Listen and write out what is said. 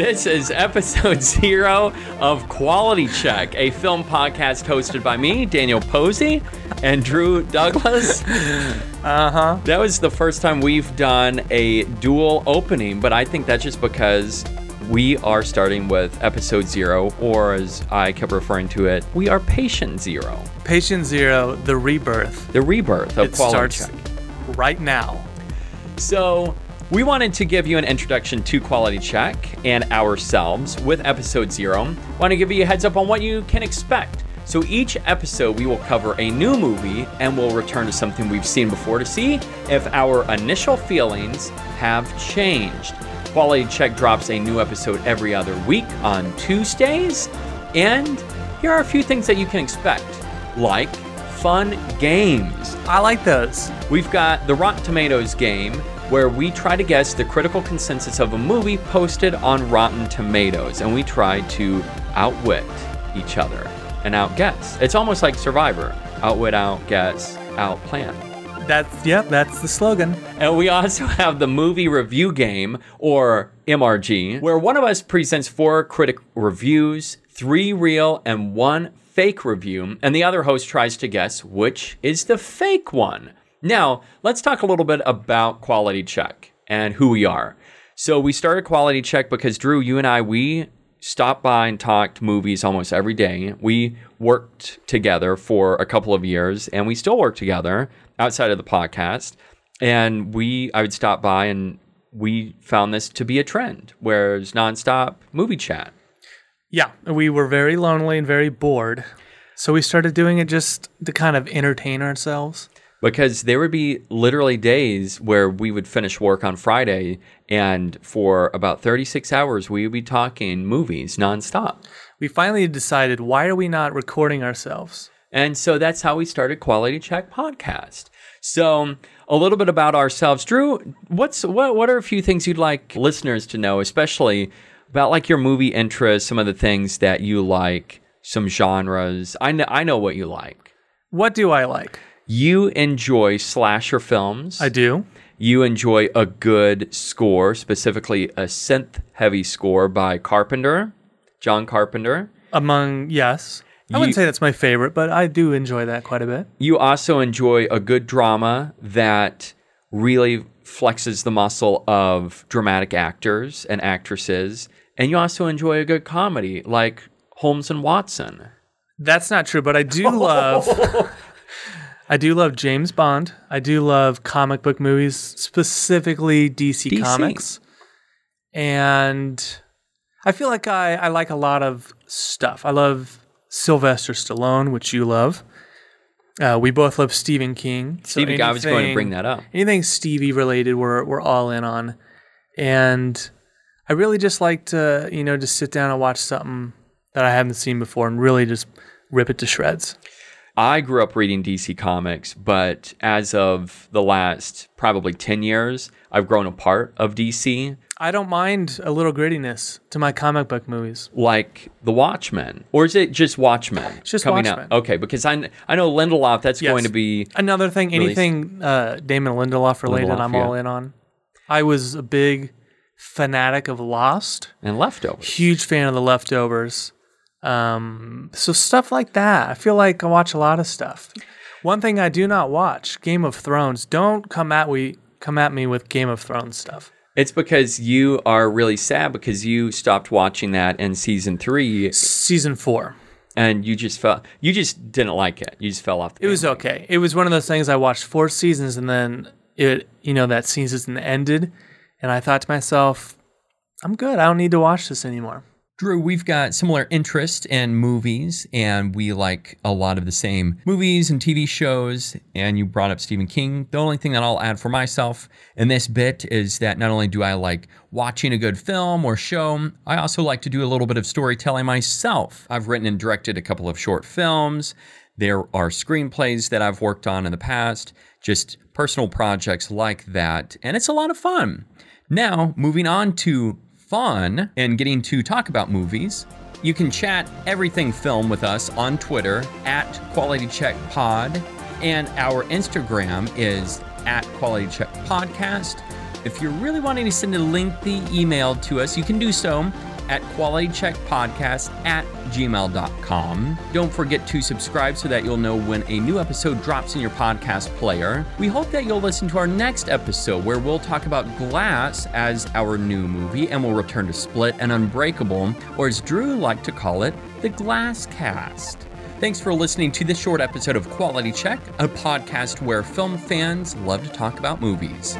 This is episode zero of Quality Check, a film podcast hosted by me, Daniel Posey, and Drew Douglas. Uh huh. That was the first time we've done a dual opening, but I think that's just because we are starting with episode zero, or as I kept referring to it, we are patient zero, Patient Zero, the rebirth. the rebirth of It Quality starts Check. right now. So, we wanted to give you an introduction to Quality Check and ourselves with episode zero. Want to give you a heads up on what you can expect. So, each episode we will cover a new movie and we'll return to something we've seen before to see if our initial feelings have changed. Quality Check drops a new episode every other week on Tuesdays. And here are a few things that you can expect, like fun games. I like those. We've got the Rotten Tomatoes game, where we try to guess the critical consensus of a movie posted on Rotten Tomatoes, and we try to outwit each other and outguess. It's almost like Survivor outwit, outguess, outplan. That's yep. That's the slogan. And we also have the movie review game, or MRG, where one of us presents four critic reviews, three real and one fake review, and the other host tries to guess which is the fake one. Now, let's talk a little bit about Quality Check and who we are. So, we started Quality Check because, Drew, you and I, we stopped by and talked movies almost every day. We worked together for a couple of years and we still work together outside of the podcast. And we, I would stop by and we found this to be a trend where it's nonstop movie chat. Yeah, we were very lonely and very bored, so we started doing it just to kind of entertain ourselves. Because there would be literally days where we would finish work on Friday and for about 36 hours we would be talking movies nonstop. We finally decided why are we not recording ourselves? And so that's how we started Quality Check Podcast. So a little bit about ourselves, Drew. What's what? What are a few things you'd like listeners to know, especially about like your movie interests, some of the things that you like, some genres. I know I know what you like. What do I like? You enjoy slasher films. I do. You enjoy a good score, specifically a synth-heavy score by Carpenter, John Carpenter. Among yes, I wouldn't say that's my favorite, but I do enjoy that quite a bit. You also enjoy a good drama that really flexes the muscle of dramatic actors and actresses. And you also enjoy a good comedy like Holmes and Watson. That's not true, but I do love. I do love James Bond. I do love comic book movies, specifically DC, DC. Comics. And I feel like I, I like a lot of stuff. I love Sylvester Stallone, which you love. Uh, we both love Stephen King. so Stevie, I was going to bring that up. anything Stevie related, we're we're all in on, and I really just like to you know just sit down and watch something that I haven't seen before and really just rip it to shreds. I grew up reading DC comics, but as of the last probably 10 years, I've grown a part of DC, I don't mind a little grittiness to my comic book movies. like The Watchmen. Or is it just Watchmen? It's just coming Watchmen. out? Okay, because I, I know Lindelof, that's Yes. going to be. Another thing, Released. anything uh, Damon Lindelof related, Lindelof, I'm yeah. all in on. I was a big fanatic of Lost, And leftovers. huge fan of The Leftovers. Um, so stuff like that. I feel like I watch a lot of stuff. One thing I do not watch, Game of Thrones. Don't come at we come at me with Game of Thrones stuff. It's because you are really sad because you stopped watching that in season three Season four. and you just felt you just didn't like it. You just fell off. The It was okay. It was one of those things I watched four seasons and then it you know that season ended and I thought to myself, I'm good. I don't need to watch this anymore. Drew, we've got similar interest in movies, and we like a lot of the same movies and TV shows. And you brought up Stephen King. The only thing that I'll add for myself in this bit is that not only do I like watching a good film or show, I also like to do a little bit of storytelling myself. I've written and directed a couple of short films. There are screenplays that I've worked on in the past, just personal projects like that. And it's a lot of fun. Now, moving on to fun and getting to talk about movies. You can chat everything film with us on Twitter at Quality Check Pod, and our Instagram is at Quality Check Podcast. If you're really wanting to send a lengthy email to us, you can do so at qualitycheckpodcast at gmail.com. Don't forget to subscribe so that you'll know when a new episode drops in your podcast player. We hope that you'll listen to our next episode where we'll talk about Glass as our new movie and we'll return to Split and Unbreakable, or as Drew liked to call it, the Glass Cast. Thanks for listening to this short episode of Quality Check, a podcast where film fans love to talk about movies.